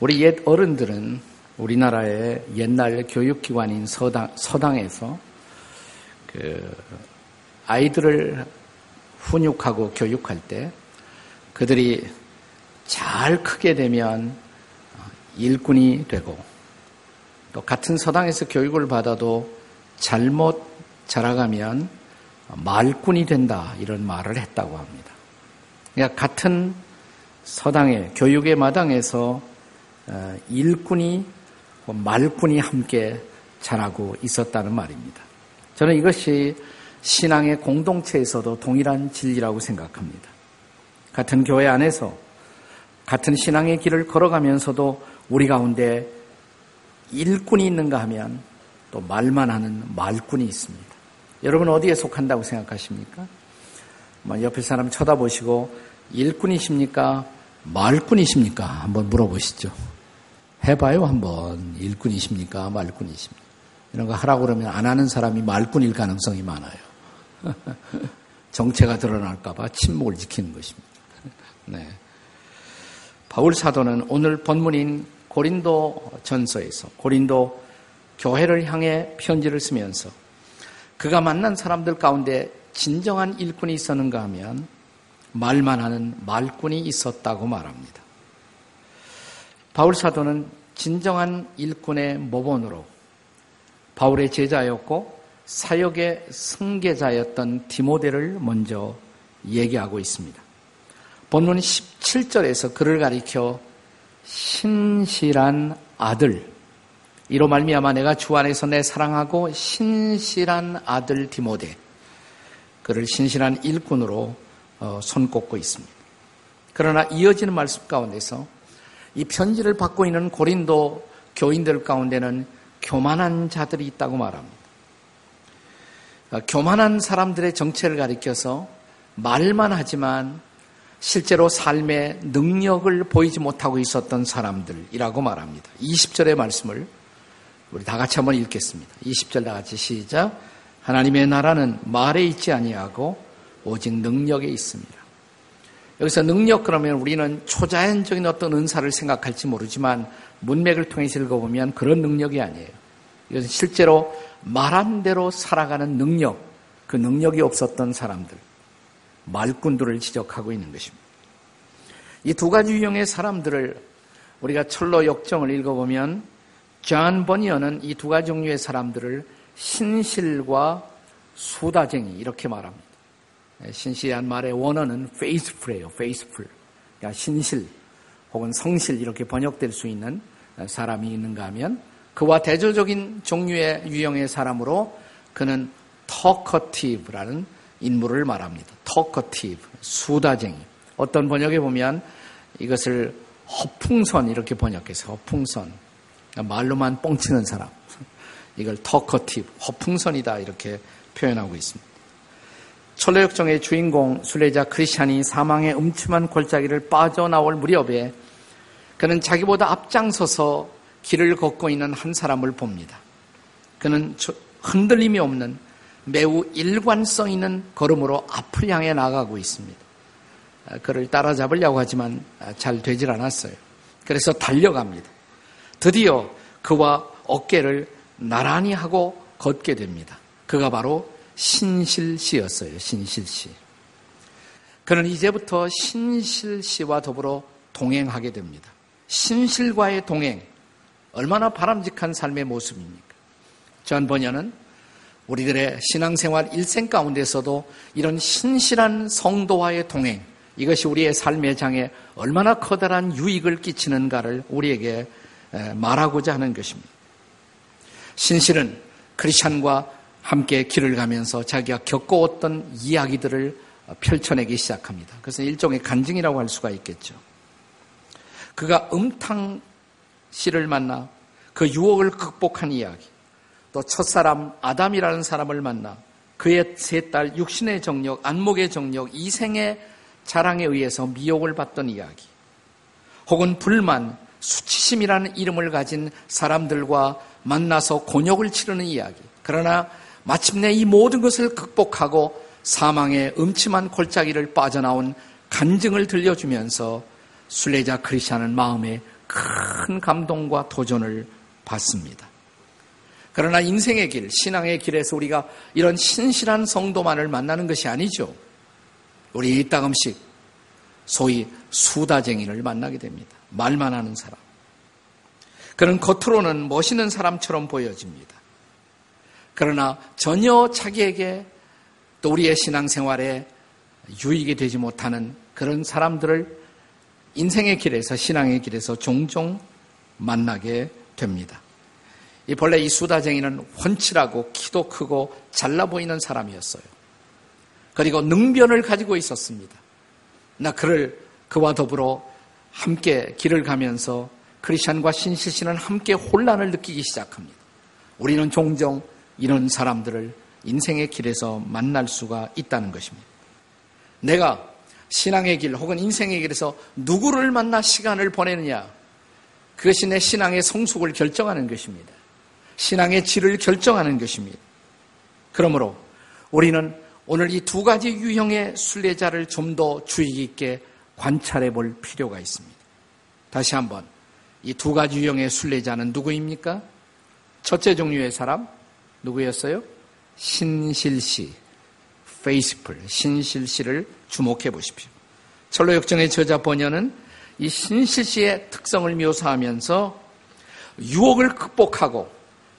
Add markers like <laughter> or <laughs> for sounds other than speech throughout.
우리 옛 어른들은 우리나라의 옛날 교육기관인 서당, 서당에서 그 아이들을 훈육하고 교육할 때 그들이 잘 크게 되면 일꾼이 되고 또 같은 서당에서 교육을 받아도 잘못 자라가면 말꾼이 된다 이런 말을 했다고 합니다. 그러니까 같은 서당의 교육의 마당에서 어, 일꾼이 말꾼이 함께 자라고 있었다는 말입니다. 저는 이것이 신앙의 공동체에서도 동일한 진리라고 생각합니다. 같은 교회 안에서 같은 신앙의 길을 걸어가면서도 우리 가운데 일꾼이 있는가 하면 또 말만 하는 말꾼이 있습니다. 여러분 어디에 속한다고 생각하십니까? 뭐 옆에 사람 쳐다보시고 일꾼이십니까? 말꾼이십니까? 한번 물어보시죠. 해봐요, 한번. 일꾼이십니까? 말꾼이십니까? 이런 거 하라고 그러면 안 하는 사람이 말꾼일 가능성이 많아요. <laughs> 정체가 드러날까봐 침묵을 지키는 것입니다. 네. 바울 사도는 오늘 본문인 고린도 전서에서 고린도 교회를 향해 편지를 쓰면서 그가 만난 사람들 가운데 진정한 일꾼이 있었는가 하면 말만 하는 말꾼이 있었다고 말합니다. 바울 사도는 진정한 일꾼의 모본으로 바울의 제자였고 사역의 승계자였던 디모데를 먼저 얘기하고 있습니다. 본문 17절에서 그를 가리켜 신실한 아들 이로 말미암아 내가 주 안에서 내 사랑하고 신실한 아들 디모데 그를 신실한 일꾼으로 어, 손꼽고 있습니다. 그러나 이어지는 말씀 가운데서 이 편지를 받고 있는 고린도 교인들 가운데는 교만한 자들이 있다고 말합니다. 어, 교만한 사람들의 정체를 가리켜서 말만 하지만 실제로 삶의 능력을 보이지 못하고 있었던 사람들이라고 말합니다. 20절의 말씀을 우리 다 같이 한번 읽겠습니다. 20절 다 같이 시작. 하나님의 나라는 말에 있지 아니하고 오직 능력에 있습니다. 여기서 능력 그러면 우리는 초자연적인 어떤 은사를 생각할지 모르지만 문맥을 통해서 읽어보면 그런 능력이 아니에요. 이것은 실제로 말한 대로 살아가는 능력, 그 능력이 없었던 사람들, 말꾼들을 지적하고 있는 것입니다. 이 두 가지 유형의 사람들을 우리가 천로 역정을 읽어보면 존 버니언은 이 두 가지 종류의 사람들을 신실과 수다쟁이 이렇게 말합니다. 예, 신실이란 말의 원어는 faithful이에요. faithful. 그러니까 신실 혹은 성실 이렇게 번역될 수 있는 사람이 있는가 하면 그와 대조적인 종류의 유형의 사람으로 그는 talkative라는 인물을 말합니다. talkative, 수다쟁이. 어떤 번역에 보면 이것을 허풍선 이렇게 번역해서 허풍선. 말로만 뻥치는 사람. 이걸 talkative, 허풍선이다 이렇게 표현하고 있습니다. 철로역정의 주인공 순례자 크리스찬이 사망의 음침한 골짜기를 빠져나올 무렵에 그는 자기보다 앞장서서 길을 걷고 있는 한 사람을 봅니다. 그는 흔들림이 없는 매우 일관성 있는 걸음으로 앞을 향해 나가고 있습니다. 그를 따라잡으려고 하지만 잘 되질 않았어요. 그래서 달려갑니다. 드디어 그와 어깨를 나란히 하고 걷게 됩니다. 그가 바로 신실씨였어요. 신실씨. 그는 이제부터 신실씨와 더불어 동행하게 됩니다. 신실과의 동행. 얼마나 바람직한 삶의 모습입니까? 전 번연은 우리들의 신앙생활 일생 가운데서도 이런 신실한 성도와의 동행, 이것이 우리의 삶의 장에 얼마나 커다란 유익을 끼치는가를 우리에게 말하고자 하는 것입니다. 신실은 크리스찬과 함께 길을 가면서 자기가 겪어왔던 이야기들을 펼쳐내기 시작합니다. 그것은 일종의 간증이라고 할 수가 있겠죠. 그가 음탕 씨를 만나 그 유혹을 극복한 이야기, 또 첫사람 아담이라는 사람을 만나 그의 세 딸 육신의 정력, 안목의 정력, 이생의 자랑에 의해서 미혹을 받던 이야기, 혹은 불만, 수치심이라는 이름을 가진 사람들과 만나서 곤욕을 치르는 이야기. 그러나 마침내 이 모든 것을 극복하고 사망의 음침한 골짜기를 빠져나온 간증을 들려주면서 순례자 크리스천은 마음에 큰 감동과 도전을 받습니다. 그러나 인생의 길, 신앙의 길에서 우리가 이런 신실한 성도만을 만나는 것이 아니죠. 우리 이따금씩 소위 수다쟁이를 만나게 됩니다. 말만 하는 사람. 그는 겉으로는 멋있는 사람처럼 보여집니다. 그러나 전혀 자기에게 또 우리의 신앙생활에 유익이 되지 못하는 그런 사람들을 인생의 길에서 신앙의 길에서 종종 만나게 됩니다. 이 본래 이 수다쟁이는 훤칠하고 키도 크고 잘나 보이는 사람이었어요. 그리고 능변을 가지고 있었습니다. 나 그를 그와 더불어 함께 길을 가면서 크리스천과 신실씨는 함께 혼란을 느끼기 시작합니다. 우리는 종종 이런 사람들을 인생의 길에서 만날 수가 있다는 것입니다. 내가 신앙의 길 혹은 인생의 길에서 누구를 만나 시간을 보내느냐 그것이 내 신앙의 성숙을 결정하는 것입니다. 신앙의 질을 결정하는 것입니다. 그러므로 우리는 오늘 이 두 가지 유형의 순례자를 좀 더 주의 깊게 관찰해 볼 필요가 있습니다. 다시 한번 이 두 가지 유형의 순례자는 누구입니까? 첫째 종류의 사람 누구였어요? 신실시, 페이스풀, 신실시를 주목해 보십시오. 철로 역정의 저자 번연은 이 신실시의 특성을 묘사하면서 유혹을 극복하고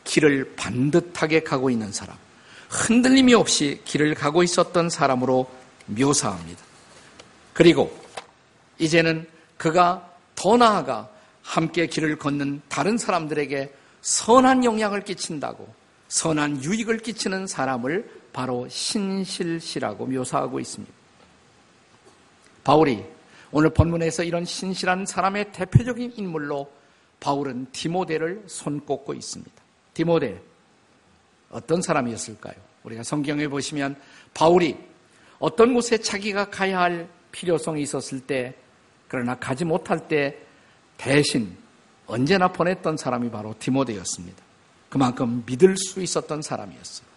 길을 반듯하게 가고 있는 사람, 흔들림이 없이 길을 가고 있었던 사람으로 묘사합니다. 그리고 이제는 그가 더 나아가 함께 길을 걷는 다른 사람들에게 선한 영향을 끼친다고 선한 유익을 끼치는 사람을 바로 신실시라고 묘사하고 있습니다. 바울이 오늘 본문에서 이런 신실한 사람의 대표적인 인물로 바울은 디모데를 손꼽고 있습니다. 디모데 어떤 사람이었을까요? 우리가 성경에 보시면 바울이 어떤 곳에 자기가 가야 할 필요성이 있었을 때 그러나 가지 못할 때 대신 언제나 보냈던 사람이 바로 디모데였습니다. 그만큼 믿을 수 있었던 사람이었어요.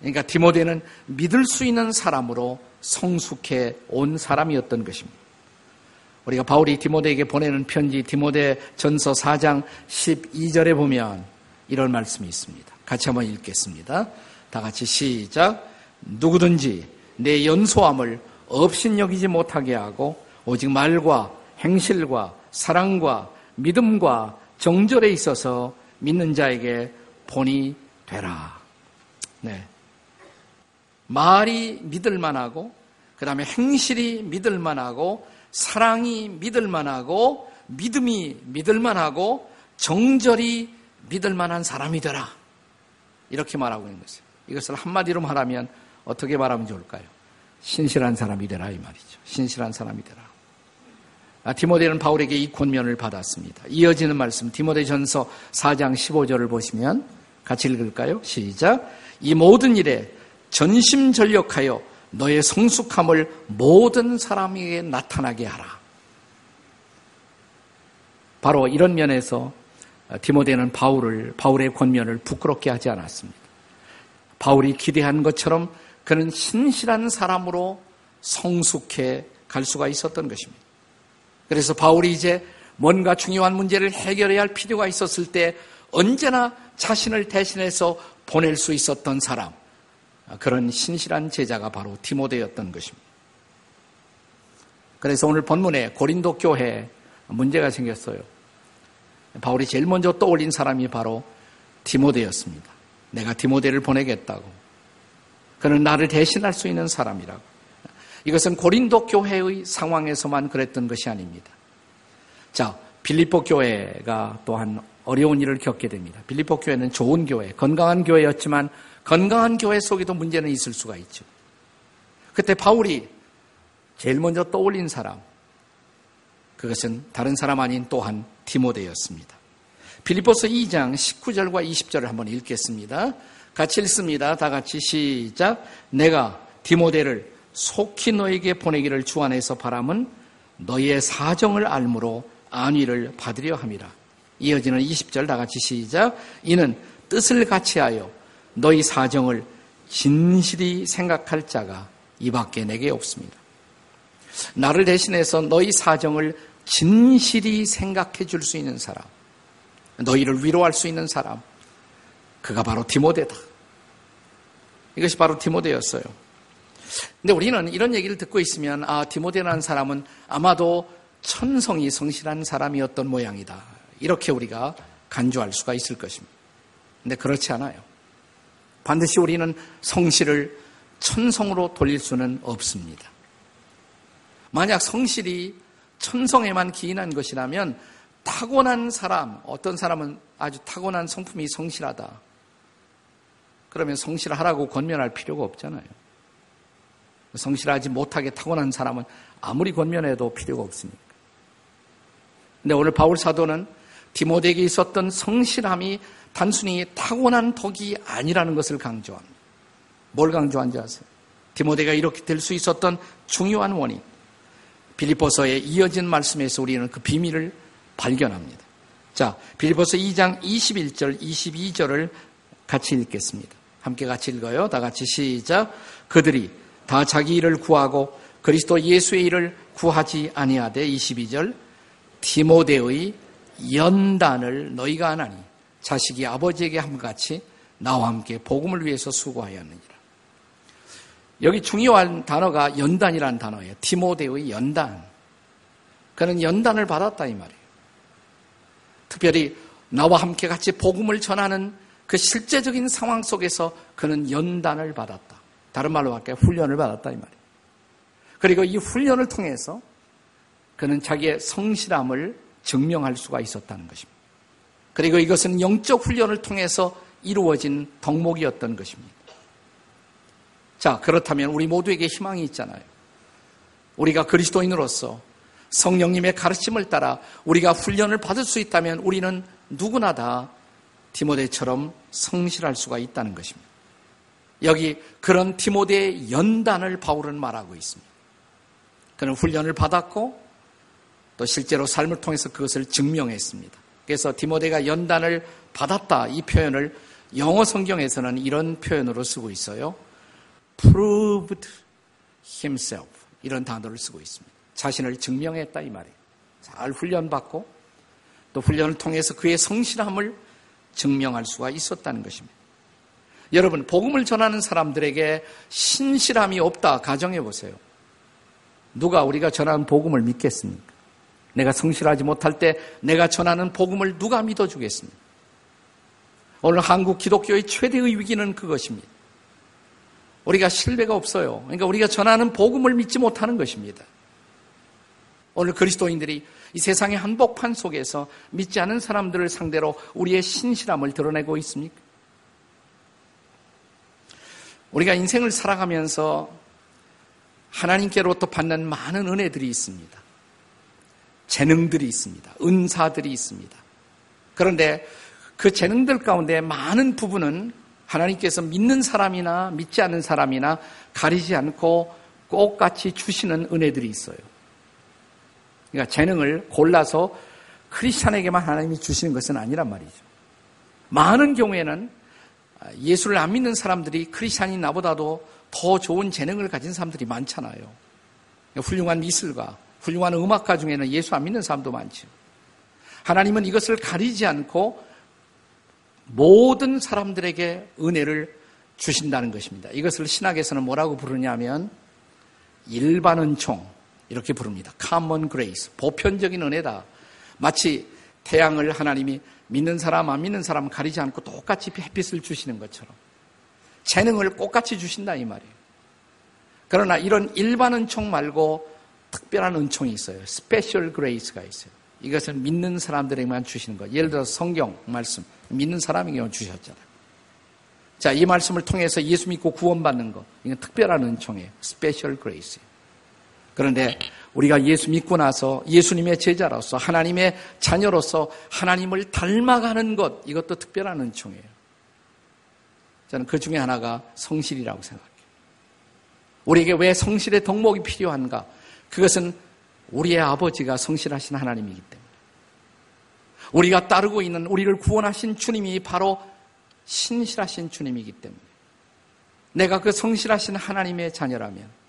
그러니까 디모데는 믿을 수 있는 사람으로 성숙해 온 사람이었던 것입니다. 우리가 바울이 디모데에게 보내는 편지 디모데 전서 4장 12절에 보면 이런 말씀이 있습니다. 같이 한번 읽겠습니다. 다 같이 시작. 누구든지 내 연소함을 업신여기지 못하게 하고 오직 말과 행실과 사랑과 믿음과 정절에 있어서 믿는 자에게 본이 되라. 네. 말이 믿을 만하고, 그 다음에 행실이 믿을 만하고, 사랑이 믿을 만하고, 믿음이 믿을 만하고, 정절이 믿을 만한 사람이 되라. 이렇게 말하고 있는 것이에요. 이것을 한마디로 말하면 어떻게 말하면 좋을까요? 신실한 사람이 되라 이 말이죠. 신실한 사람이 되라. 아, 디모데는 바울에게 이 권면을 받았습니다. 이어지는 말씀 디모데전서 4장 15절을 보시면 같이 읽을까요? 시작. 이 모든 일에 전심전력하여 너의 성숙함을 모든 사람에게 나타나게 하라. 바로 이런 면에서 디모데는 바울을 바울의 권면을 부끄럽게 하지 않았습니다. 바울이 기대한 것처럼 그는 신실한 사람으로 성숙해 갈 수가 있었던 것입니다. 그래서 바울이 이제 뭔가 중요한 문제를 해결해야 할 필요가 있었을 때 언제나 자신을 대신해서 보낼 수 있었던 사람, 그런 신실한 제자가 바로 디모데였던 것입니다. 그래서 오늘 본문에 고린도 교회에 문제가 생겼어요. 바울이 제일 먼저 떠올린 사람이 바로 디모데였습니다. 내가 디모데를 보내겠다고. 그는 나를 대신할 수 있는 사람이라고. 이것은 고린도 교회의 상황에서만 그랬던 것이 아닙니다. 자, 빌립보 교회가 또한 어려운 일을 겪게 됩니다. 빌립보 교회는 좋은 교회, 건강한 교회였지만 건강한 교회 속에도 문제는 있을 수가 있죠. 그때 바울이 제일 먼저 떠올린 사람, 그것은 다른 사람 아닌 또한 디모데였습니다. 빌립보서 2장 19절과 20절을 한번 읽겠습니다. 같이 읽습니다. 다 같이 시작. 내가 디모데를 속히 너에게 보내기를 주 안에서 바람은 너희의 사정을 알므로 안위를 받으려 함이라. 이어지는 20절 다 같이 시작. 이는 뜻을 같이하여 너희 사정을 진실히 생각할 자가 이 밖에 내게 없습니다. 나를 대신해서 너희 사정을 진실이 생각해 줄 수 있는 사람, 너희를 위로할 수 있는 사람, 그가 바로 디모데다. 이것이 바로 디모데였어요. 근데 우리는 이런 얘기를 듣고 있으면 아 디모데라는 사람은 아마도 천성이 성실한 사람이었던 모양이다. 이렇게 우리가 간주할 수가 있을 것입니다. 근데 그렇지 않아요. 반드시 우리는 성실을 천성으로 돌릴 수는 없습니다. 만약 성실이 천성에만 기인한 것이라면 타고난 사람, 어떤 사람은 아주 타고난 성품이 성실하다. 그러면 성실하라고 권면할 필요가 없잖아요. 성실하지 못하게 타고난 사람은 아무리 권면해도 필요가 없습니다. 근데 오늘 바울 사도는 디모데에게 있었던 성실함이 단순히 타고난 덕이 아니라는 것을 강조합니다. 뭘 강조한지 아세요? 디모데가 이렇게 될 수 있었던 중요한 원인. 빌리포서에 이어진 말씀에서 우리는 그 비밀을 발견합니다. 자, 빌리포서 2장 21절, 22절을 같이 읽겠습니다. 함께 같이 읽어요. 다 같이 시작. 그들이 다 자기 일을 구하고 그리스도 예수의 일을 구하지 아니하되 22절 디모데의 연단을 너희가 하나니 자식이 아버지에게 함같이 나와 함께 복음을 위해서 수고하였느니라. 여기 중요한 단어가 연단이라는 단어예요. 디모데의 연단. 그는 연단을 받았다 이 말이에요. 특별히 나와 함께 같이 복음을 전하는 그 실제적인 상황 속에서 그는 연단을 받았다. 다른 말로 할게 훈련을 받았다 이 말이에요. 그리고 이 훈련을 통해서 그는 자기의 성실함을 증명할 수가 있었다는 것입니다. 그리고 이것은 영적 훈련을 통해서 이루어진 덕목이었던 것입니다. 자, 그렇다면 우리 모두에게 희망이 있잖아요. 우리가 그리스도인으로서 성령님의 가르침을 따라 우리가 훈련을 받을 수 있다면 우리는 누구나 다 디모데처럼 성실할 수가 있다는 것입니다. 여기 그런 디모데의 연단을 바울은 말하고 있습니다. 그는 훈련을 받았고 또 실제로 삶을 통해서 그것을 증명했습니다. 그래서 디모데가 연단을 받았다 이 표현을 영어 성경에서는 이런 표현으로 쓰고 있어요. proved himself 이런 단어를 쓰고 있습니다. 자신을 증명했다 이 말이에요. 잘 훈련받고 또 훈련을 통해서 그의 성실함을 증명할 수가 있었다는 것입니다. 여러분, 복음을 전하는 사람들에게 신실함이 없다 가정해 보세요. 누가 우리가 전하는 복음을 믿겠습니까? 내가 성실하지 못할 때 내가 전하는 복음을 누가 믿어주겠습니까? 오늘 한국 기독교의 최대의 위기는 그것입니다. 우리가 신뢰가 없어요. 그러니까 우리가 전하는 복음을 믿지 못하는 것입니다. 오늘 그리스도인들이 이 세상의 한복판 속에서 믿지 않은 사람들을 상대로 우리의 신실함을 드러내고 있습니까? 우리가 인생을 살아가면서 하나님께로부터 받는 많은 은혜들이 있습니다. 재능들이 있습니다. 은사들이 있습니다. 그런데 그 재능들 가운데 많은 부분은 하나님께서 믿는 사람이나 믿지 않는 사람이나 가리지 않고 똑같이 주시는 은혜들이 있어요. 그러니까 재능을 골라서 크리스찬에게만 하나님이 주시는 것은 아니란 말이죠. 많은 경우에는 예수를 안 믿는 사람들이 크리스찬인 나보다도 더 좋은 재능을 가진 사람들이 많잖아요. 훌륭한 미술가, 훌륭한 음악가 중에는 예수 안 믿는 사람도 많죠. 하나님은 이것을 가리지 않고 모든 사람들에게 은혜를 주신다는 것입니다. 이것을 신학에서는 뭐라고 부르냐면 일반 은총 이렇게 부릅니다. common grace 보편적인 은혜다. 마치 태양을 하나님이 믿는 사람 안 믿는 사람 가리지 않고 똑같이 햇빛을 주시는 것처럼 재능을 똑같이 주신다 이 말이에요. 그러나 이런 일반 은총 말고 특별한 은총이 있어요. special grace가 있어요. 이것은 믿는 사람들에게만 주시는 것. 예를 들어서 성경 말씀 믿는 사람에게만 주셨잖아요. 자, 이 말씀을 통해서 예수 믿고 구원받는 것. 이건 특별한 은총이에요. special grace. 그런데 우리가 예수 믿고 나서 예수님의 제자로서 하나님의 자녀로서 하나님을 닮아가는 것 이것도 특별한 은총이에요. 저는 그 중에 하나가 성실이라고 생각해요. 우리에게 왜 성실의 덕목이 필요한가? 그것은 우리의 아버지가 성실하신 하나님이기 때문에. 우리가 따르고 있는 우리를 구원하신 주님이 바로 신실하신 주님이기 때문에. 내가 그 성실하신 하나님의 자녀라면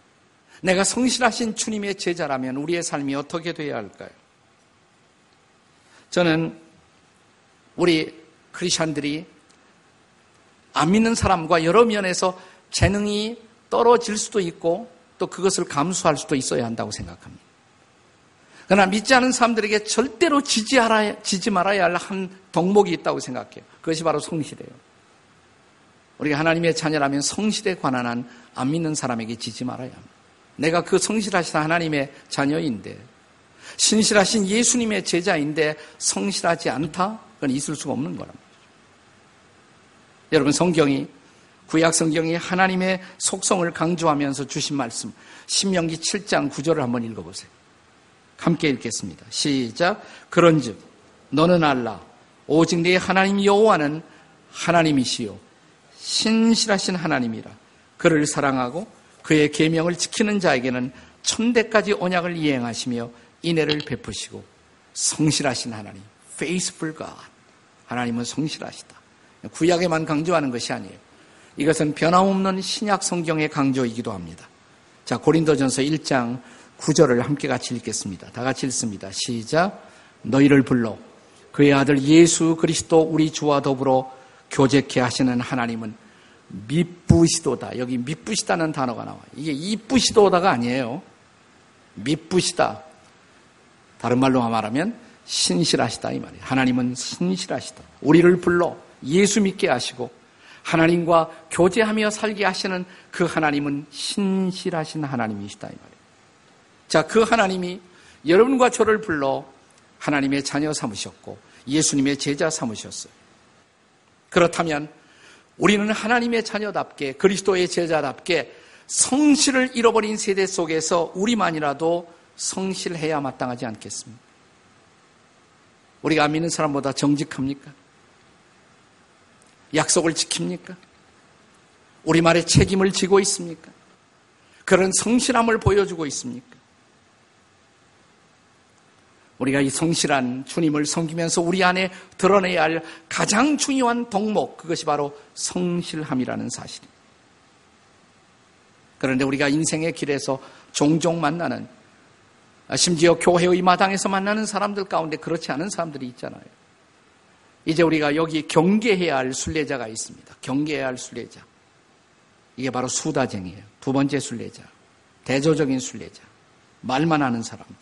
내가 성실하신 주님의 제자라면 우리의 삶이 어떻게 되어야 할까요? 저는 우리 크리스천들이 안 믿는 사람과 여러 면에서 재능이 떨어질 수도 있고 또 그것을 감수할 수도 있어야 한다고 생각합니다. 그러나 믿지 않은 사람들에게 절대로 지지, 알아야, 지지 말아야 할 한 덕목이 있다고 생각해요. 그것이 바로 성실해요. 우리가 하나님의 자녀라면 성실에 관한 한안 믿는 사람에게 지지 말아야 합니다. 내가 그 성실하신 하나님의 자녀인데 신실하신 예수님의 제자인데 성실하지 않다? 그건 있을 수가 없는 거랍니다. 여러분 성경이 구약 성경이 하나님의 속성을 강조하면서 주신 말씀 신명기 7장 9절을 한번 읽어보세요. 함께 읽겠습니다. 시작. 그런 즉 너는 알라 오직 네 하나님 여호와는 하나님이시요 신실하신 하나님이라 그를 사랑하고 그의 계명을 지키는 자에게는 천대까지 언약을 이행하시며 인애를 베푸시고 성실하신 하나님 faithful God 하나님은 성실하시다. 구약에만 강조하는 것이 아니에요. 이것은 변함없는 신약 성경의 강조이기도 합니다. 자, 고린도전서 1장 9절을 함께 같이 읽겠습니다. 다 같이 읽습니다. 시작. 너희를 불러 그의 아들 예수 그리스도 우리 주와 더불어 교제케 하시는 하나님은 미쁘시도다. 여기 미쁘시다는 단어가 나와. 이게 이쁘시도다가 아니에요. 미쁘시다. 다른 말로 말하면 신실하시다 이 말이에요. 하나님은 신실하시다. 우리를 불러 예수 믿게 하시고 하나님과 교제하며 살게 하시는 그 하나님은 신실하신 하나님이시다 이 말이에요. 자, 그 하나님이 여러분과 저를 불러 하나님의 자녀 삼으셨고 예수님의 제자 삼으셨어요. 그렇다면 우리는 하나님의 자녀답게 그리스도의 제자답게 성실을 잃어버린 세대 속에서 우리만이라도 성실해야 마땅하지 않겠습니까? 우리가 믿는 사람보다 정직합니까? 약속을 지킵니까? 우리말에 책임을 지고 있습니까? 그런 성실함을 보여주고 있습니까? 우리가 이 성실한 주님을 섬기면서 우리 안에 드러내야 할 가장 중요한 덕목, 그것이 바로 성실함이라는 사실입니다. 그런데 우리가 인생의 길에서 종종 만나는, 심지어 교회의 마당에서 만나는 사람들 가운데 그렇지 않은 사람들이 있잖아요. 이제 우리가 여기 경계해야 할 순례자가 있습니다. 경계해야 할 순례자. 이게 바로 수다쟁이에요. 두 번째 순례자. 대조적인 순례자. 말만 하는 사람들.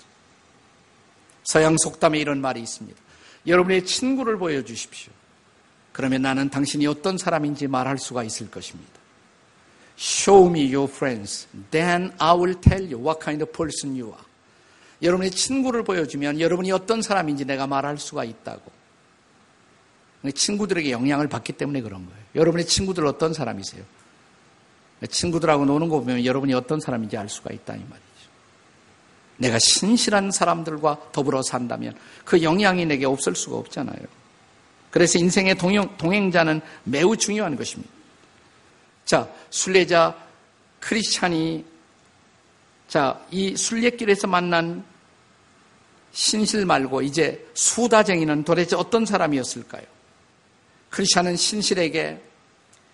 서양 속담에 이런 말이 있습니다. 여러분의 친구를 보여주십시오. 그러면 나는 당신이 어떤 사람인지 말할 수가 있을 것입니다. Show me your friends, then I will tell you what kind of person you are. 여러분의 친구를 보여주면 여러분이 어떤 사람인지 내가 말할 수가 있다고. 친구들에게 영향을 받기 때문에 그런 거예요. 여러분의 친구들 어떤 사람이세요? 친구들하고 노는 거 보면 여러분이 어떤 사람인지 알 수가 있다 이 말이에요. 내가 신실한 사람들과 더불어 산다면 그 영향이 내게 없을 수가 없잖아요. 그래서 인생의 동행, 동행 자는 매우 중요한 것입니다. 자, 순례자 크리스찬이 자, 이 순례길에서 만난 신실 말고 이제 수다쟁이는 도대체 어떤 사람이었을까요? 크리스찬은 신실에게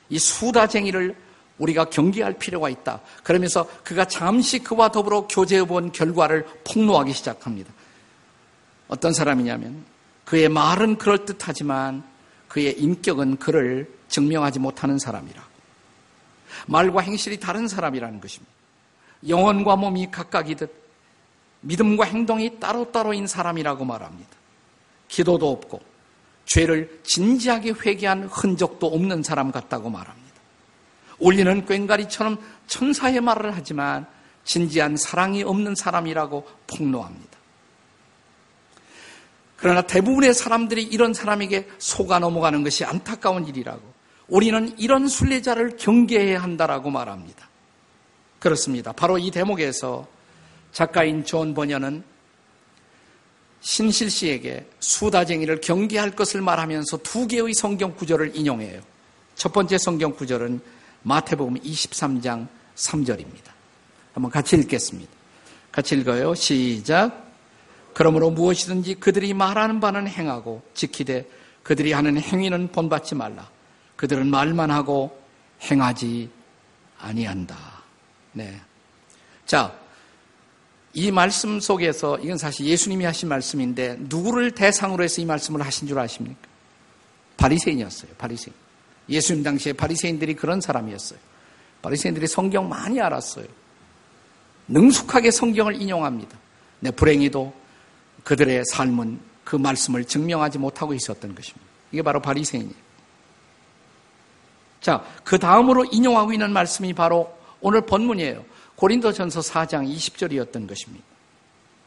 이 수다쟁이를 우리가 경계할 필요가 있다. 그러면서 그가 잠시 그와 더불어 교제해 본 결과를 폭로하기 시작합니다. 어떤 사람이냐면 그의 말은 그럴듯하지만 그의 인격은 그를 증명하지 못하는 사람이라. 말과 행실이 다른 사람이라는 것입니다. 영혼과 몸이 각각이듯 믿음과 행동이 따로따로인 사람이라고 말합니다. 기도도 없고 죄를 진지하게 회개한 흔적도 없는 사람 같다고 말합니다. 울리는 꽹가리처럼 천사의 말을 하지만 진지한 사랑이 없는 사람이라고 폭로합니다. 그러나 대부분의 사람들이 이런 사람에게 속아 넘어가는 것이 안타까운 일이라고 우리는 이런 순례자를 경계해야 한다라고 말합니다. 그렇습니다. 바로 이 대목에서 작가인 존 버니언은 신실 씨에게 수다쟁이를 경계할 것을 말하면서 두 개의 성경 구절을 인용해요. 첫 번째 성경 구절은 마태복음 23장 3절입니다. 한번 같이 읽겠습니다. 같이 읽어요. 시작. 그러므로 무엇이든지 그들이 말하는 바는 행하고 지키되 그들이 하는 행위는 본받지 말라. 그들은 말만 하고 행하지 아니한다. 네. 자, 이 말씀 속에서 이건 사실 예수님이 하신 말씀인데 누구를 대상으로 해서 이 말씀을 하신 줄 아십니까? 바리새인이었어요. 바리새인. 예수님 당시에 바리새인들이 그런 사람이었어요. 바리새인들이 성경 많이 알았어요. 능숙하게 성경을 인용합니다. 내 불행히도 그들의 삶은 그 말씀을 증명하지 못하고 있었던 것입니다. 이게 바로 바리새인이에요. 자, 그 다음으로 인용하고 있는 말씀이 바로 오늘 본문이에요. 고린도전서 4장 20절이었던 것입니다.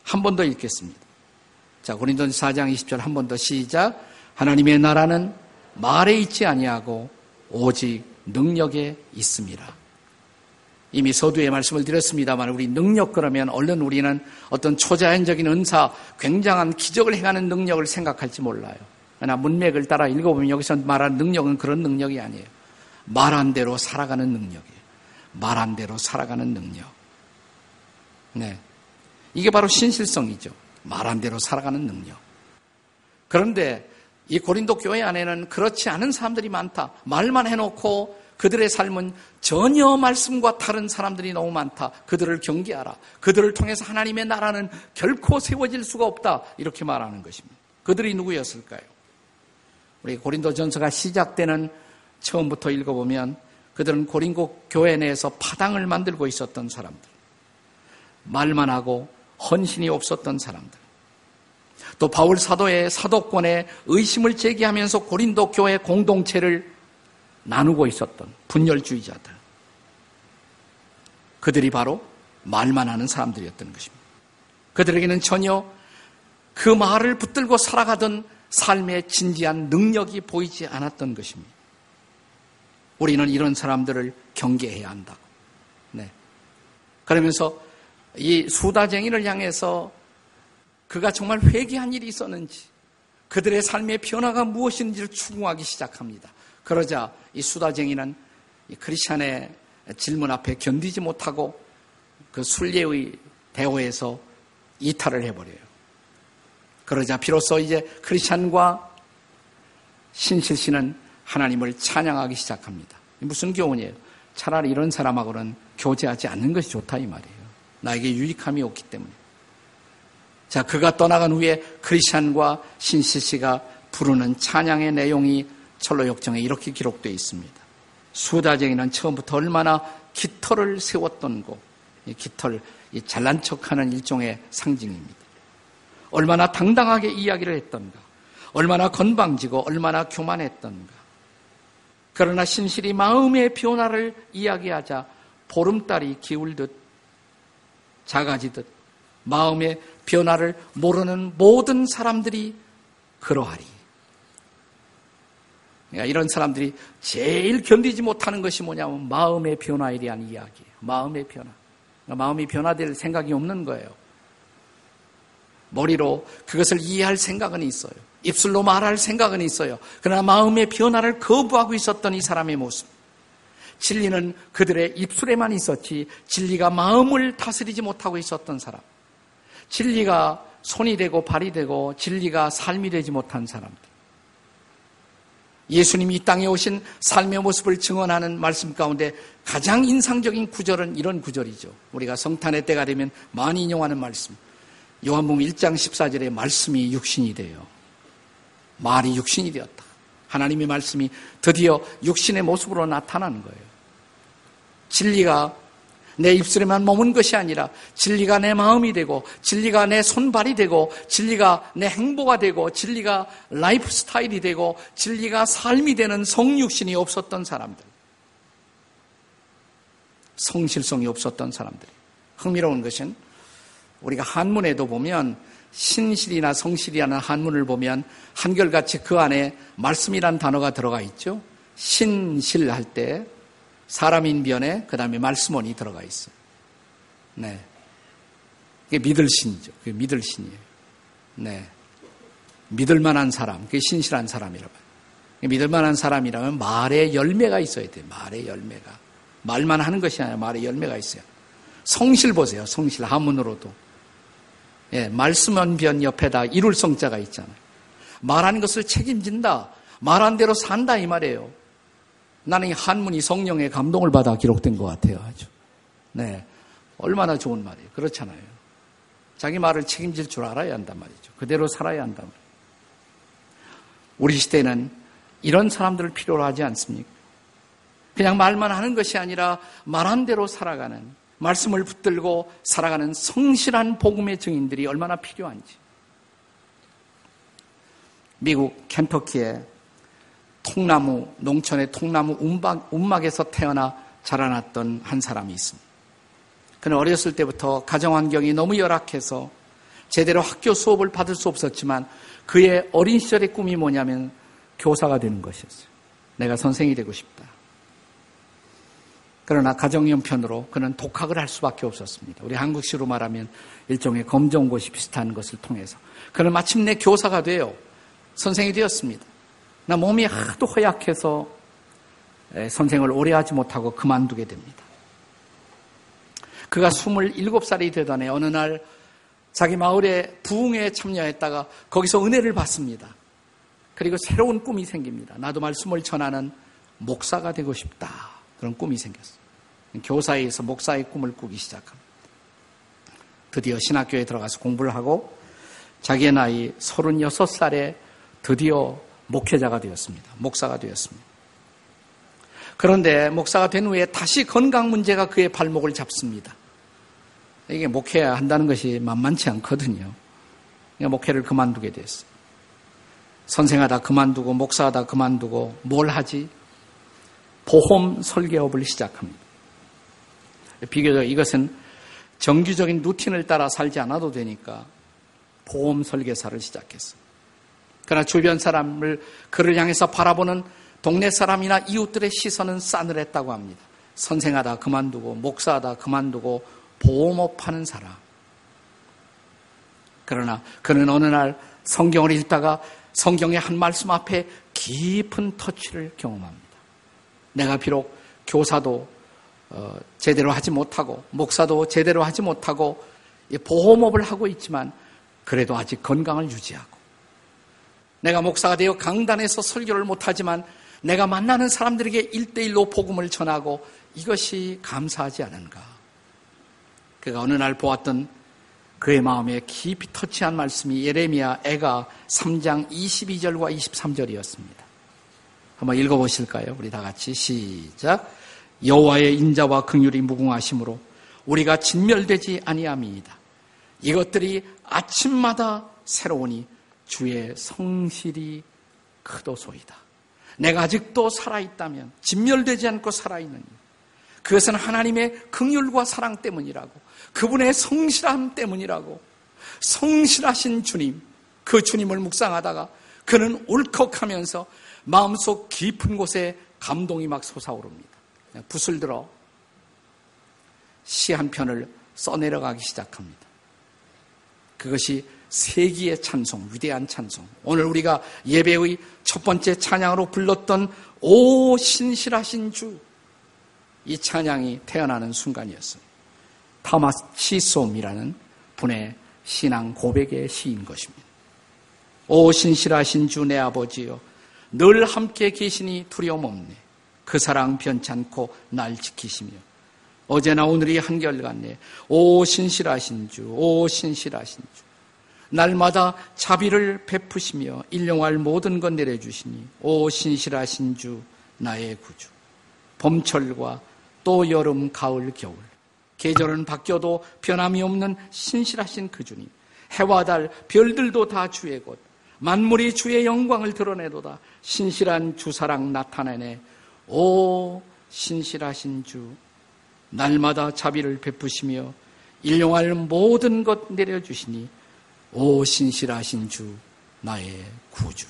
한 번 더 읽겠습니다. 자, 고린도전서 4장 20절 한 번 더 시작. 하나님의 나라는 말에 있지 아니하고 오직 능력에 있습니다. 이미 서두에 말씀을 드렸습니다만 우리 능력 그러면 얼른 우리는 어떤 초자연적인 은사, 굉장한 기적을 행하는 능력을 생각할지 몰라요. 그러나 문맥을 따라 읽어보면 여기서 말하는 능력은 그런 능력이 아니에요. 말한 대로 살아가는 능력이에요. 말한 대로 살아가는 능력. 네. 이게 바로 신실성이죠. 말한 대로 살아가는 능력. 그런데 이 고린도 교회 안에는 그렇지 않은 사람들이 많다. 말만 해놓고 그들의 삶은 전혀 말씀과 다른 사람들이 너무 많다. 그들을 경계하라. 그들을 통해서 하나님의 나라는 결코 세워질 수가 없다. 이렇게 말하는 것입니다. 그들이 누구였을까요? 우리 고린도 전서가 시작되는 처음부터 읽어보면 그들은 고린고 교회 내에서 파당을 만들고 있었던 사람들. 말만 하고 헌신이 없었던 사람들. 또 바울 사도의 사도권에 의심을 제기하면서 고린도 교회 공동체를 나누고 있었던 분열주의자들. 그들이 바로 말만 하는 사람들이었던 것입니다. 그들에게는 전혀 그 말을 붙들고 살아가던 삶의 진지한 능력이 보이지 않았던 것입니다. 우리는 이런 사람들을 경계해야 한다고. 네. 그러면서 이 수다쟁이를 향해서 그가 정말 회개한 일이 있었는지 그들의 삶의 변화가 무엇인지를 추궁하기 시작합니다. 그러자 이 수다쟁이는 이 크리스찬의 질문 앞에 견디지 못하고 그 순례의 대호에서 이탈을 해버려요. 그러자 비로소 이제 크리스찬과 신실 씨는 하나님을 찬양하기 시작합니다. 무슨 교훈이에요? 차라리 이런 사람하고는 교제하지 않는 것이 좋다 이 말이에요. 나에게 유익함이 없기 때문에. 자, 그가 떠나간 후에 크리스찬과 신실 씨가 부르는 찬양의 내용이 철로 역정에 이렇게 기록되어 있습니다. 수다쟁이는 처음부터 얼마나 깃털을 세웠던 곳, 이 깃털, 이 잘난 척하는 일종의 상징입니다. 얼마나 당당하게 이야기를 했던가, 얼마나 건방지고 얼마나 교만했던가. 그러나 신실이 마음의 변화를 이야기하자 보름달이 기울듯 작아지듯 마음의 변화를 모르는 모든 사람들이 그러하리. 그러니까 이런 사람들이 제일 견디지 못하는 것이 뭐냐면 마음의 변화에 대한 이야기예요. 마음의 변화. 그러니까 마음이 변화될 생각이 없는 거예요. 머리로 그것을 이해할 생각은 있어요. 입술로 말할 생각은 있어요. 그러나 마음의 변화를 거부하고 있었던 이 사람의 모습. 진리는 그들의 입술에만 있었지 진리가 마음을 다스리지 못하고 있었던 사람. 진리가 손이 되고 발이 되고 진리가 삶이 되지 못한 사람들. 예수님이 이 땅에 오신 삶의 모습을 증언하는 말씀 가운데 가장 인상적인 구절은 이런 구절이죠. 우리가 성탄의 때가 되면 많이 인용하는 말씀. 요한복음 1장 14절에 말씀이 육신이 돼요. 말이 육신이 되었다. 하나님의 말씀이 드디어 육신의 모습으로 나타나는 거예요. 진리가 내 입술에만 머문 것이 아니라 진리가 내 마음이 되고 진리가 내 손발이 되고 진리가 내 행보가 되고 진리가 라이프 스타일이 되고 진리가 삶이 되는 성육신이 없었던 사람들. 성실성이 없었던 사람들. 흥미로운 것은 우리가 한문에도 보면 신실이나 성실이라는 한문을 보면 한결같이 그 안에 말씀이란 단어가 들어가 있죠. 신실할 때 사람인 변에 그 다음에 말씀원이 들어가 있어요. 네. 이게 믿을 신이죠. 그게 믿을 신이에요. 네. 믿을 만한 사람, 그게 신실한 사람이라고 해요. 믿을 만한 사람이라면 말에 열매가 있어야 돼요. 말에 열매가. 말만 하는 것이 아니라 말에 열매가 있어요. 성실 보세요. 성실 한문으로도. 예, 말씀한 변 옆에다 이룰 성자가 있잖아요. 말하는 것을 책임진다. 말한 대로 산다 이 말이에요. 나는 이 한문이 성령의 감동을 받아 기록된 것 같아요. 아주. 네. 얼마나 좋은 말이에요. 그렇잖아요. 자기 말을 책임질 줄 알아야 한단 말이죠. 그대로 살아야 한단 말이죠. 우리 시대는 이런 사람들을 필요로 하지 않습니까? 그냥 말만 하는 것이 아니라 말한 대로 살아가는 말씀을 붙들고 살아가는 성실한 복음의 증인들이 얼마나 필요한지. 미국 켄터키의 통나무 농촌의 통나무 움막, 움막 에서 태어나 자라났던 한 사람이 있습니다. 그는 어렸을 때부터 가정 환경이 너무 열악해서 제대로 학교 수업을 받을 수 없었지만 그의 어린 시절의 꿈이 뭐냐면 교사가 되는 것이었어요. 내가 선생이 되고 싶다. 그러나 가정 형편으로 그는 독학을 할 수밖에 없었습니다. 우리 한국식으로 말하면 일종의 검정고시 비슷한 것을 통해서 그는 마침내 교사가 되어 선생이 되었습니다. 나 몸이 하도 허약해서 선생을 오래 하지 못하고 그만두게 됩니다. 그가 27살이 되던 해 어느 날 자기 마을의 부흥에 참여했다가 거기서 은혜를 받습니다. 그리고 새로운 꿈이 생깁니다. 나도 말씀을 전하는 목사가 되고 싶다. 그런 꿈이 생겼어요. 교사에서 목사의 꿈을 꾸기 시작합니다. 드디어 신학교에 들어가서 공부를 하고 자기의 나이 36살에 드디어 목회자가 되었습니다. 목사가 되었습니다. 그런데 목사가 된 후에 다시 건강 문제가 그의 발목을 잡습니다. 이게 목회해야 한다는 것이 만만치 않거든요. 목회를 그만두게 됐어요. 선생하다 그만두고 목사하다 그만두고 뭘 하지? 보험 설계업을 시작합니다. 비교적 이것은 정규적인 루틴을 따라 살지 않아도 되니까 보험 설계사를 시작했어요. 그러나 주변 사람을 그를 향해서 바라보는 동네 사람이나 이웃들의 시선은 싸늘했다고 합니다. 선생하다 그만두고 목사하다 그만두고 보험업 하는 사람. 그러나 그는 어느 날 성경을 읽다가 성경의 한 말씀 앞에 깊은 터치를 경험합니다. 내가 비록 교사도 어, 제대로 하지 못하고 목사도 제대로 하지 못하고 보험업을 하고 있지만 그래도 아직 건강을 유지하고 내가 목사가 되어 강단에서 설교를 못하지만 내가 만나는 사람들에게 일대일로 복음을 전하고 이것이 감사하지 않은가. 그가 어느 날 보았던 그의 마음에 깊이 터치한 말씀이 예레미야 애가 3장 22절과 23절이었습니다. 한번 읽어보실까요? 우리 다 같이 시작. 여호와의 인자와 긍휼이 무궁하심으로 우리가 진멸되지 아니함이이다. 이것들이 아침마다 새로우니 주의 성실이 크도소이다. 내가 아직도 살아있다면 진멸되지 않고 살아있느니 그것은 하나님의 긍휼과 사랑 때문이라고 그분의 성실함 때문이라고 성실하신 주님 그 주님을 묵상하다가 그는 울컥하면서 마음속 깊은 곳에 감동이 막 솟아오릅니다. 붓을 들어 시 한 편을 써내려가기 시작합니다. 그것이 세기의 찬송, 위대한 찬송. 오늘 우리가 예배의 첫 번째 찬양으로 불렀던 오 신실하신 주. 이 찬양이 태어나는 순간이었어요. 타마스 시솜이라는 분의 신앙 고백의 시인 것입니다. 오 신실하신 주 내 아버지여 늘 함께 계시니 두려움 없네. 그 사랑 변찮고 날 지키시며 어제나 오늘이 한결같네. 오 신실하신 주, 오 신실하신 주. 날마다 자비를 베푸시며 일용할 모든 것 내려주시니 오 신실하신 주 나의 구주. 봄철과 또 여름 가을 겨울. 계절은 바뀌어도 변함이 없는 신실하신 그 주님. 해와 달 별들도 다 주의 것. 만물이 주의 영광을 드러내도다. 신실한 주 사랑 나타내네. 오 신실하신 주 날마다 자비를 베푸시며 일용할 모든 것 내려주시니 오 신실하신 주 나의 구주.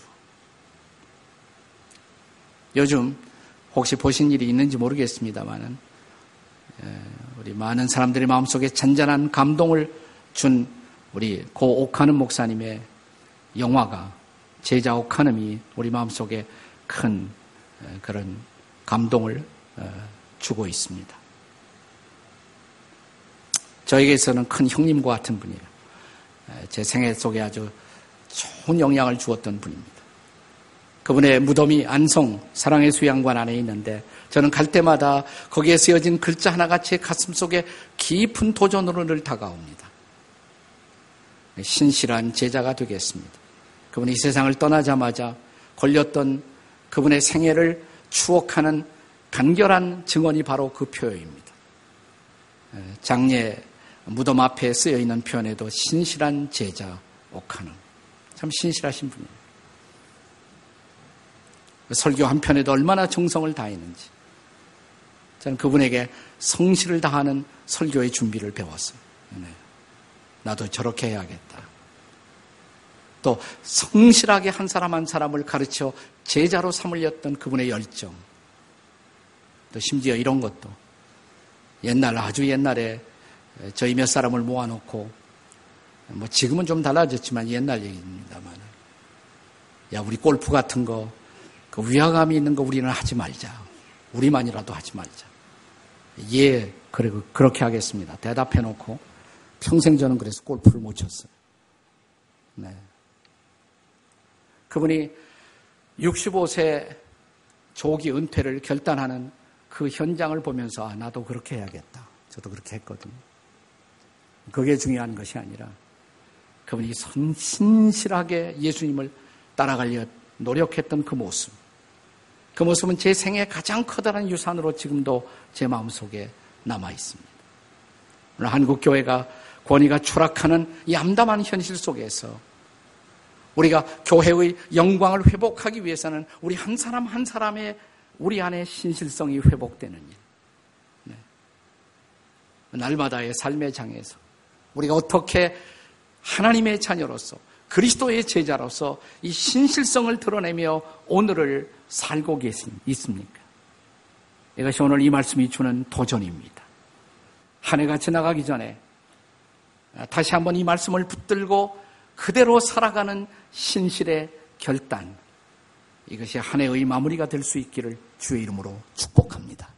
요즘 혹시 보신 일이 있는지 모르겠습니다만은 우리 많은 사람들의 마음속에 잔잔한 감동을 준 우리 고 옥하는 목사님의 영화가 제자 옥하는이 우리 마음속에 큰 그런 감동을 주고 있습니다. 저에게서는 큰 형님과 같은 분이에요. 제 생애 속에 아주 좋은 영향을 주었던 분입니다. 그분의 무덤이 안성 사랑의 수양관 안에 있는데 저는 갈 때마다 거기에 쓰여진 글자 하나가 제 가슴 속에 깊은 도전으로 늘 다가옵니다. 신실한 제자가 되겠습니다. 그분이 이 세상을 떠나자마자 걸렸던 그분의 생애를 추억하는 간결한 증언이 바로 그 표현입니다. 장례 무덤 앞에 쓰여 있는 표현에도 신실한 제자 옥하는 참 신실하신 분이에요. 설교 한 편에도 얼마나 정성을 다했는지 저는 그분에게 성실을 다하는 설교의 준비를 배웠어요. 네. 나도 저렇게 해야겠다. 또 성실하게 한 사람 한 사람을 가르쳐 제자로 삼으렸던 그분의 열정. 또 심지어 이런 것도 옛날 아주 옛날에 저희 몇 사람을 모아놓고 뭐 지금은 좀 달라졌지만 옛날 얘기입니다만 야 우리 골프 같은 거 그 위화감이 있는 거 우리는 하지 말자. 우리만이라도 하지 말자. 예, 그래 그렇게 하겠습니다. 대답해 놓고 평생 저는 그래서 골프를 못 쳤어요. 네. 그분이 65세 조기 은퇴를 결단하는 그 현장을 보면서 아, 나도 그렇게 해야겠다. 저도 그렇게 했거든요. 그게 중요한 것이 아니라 그분이 신실하게 예수님을 따라가려 노력했던 그 모습. 그 모습은 제 생애 가장 커다란 유산으로 지금도 제 마음속에 남아 있습니다. 오늘 한국 교회가 권위가 추락하는 이 암담한 현실 속에서 우리가 교회의 영광을 회복하기 위해서는 우리 한 사람 한 사람의 우리 안에 신실성이 회복되는 일. 네. 날마다의 삶의 장에서 우리가 어떻게 하나님의 자녀로서 그리스도의 제자로서 이 신실성을 드러내며 오늘을 살고 계십니까? 이것이 오늘 이 말씀이 주는 도전입니다. 한 해가 지나가기 전에 다시 한번 이 말씀을 붙들고 그대로 살아가는 신실의 결단. 이것이 한 해의 마무리가 될 수 있기를 주의 이름으로 축복합니다.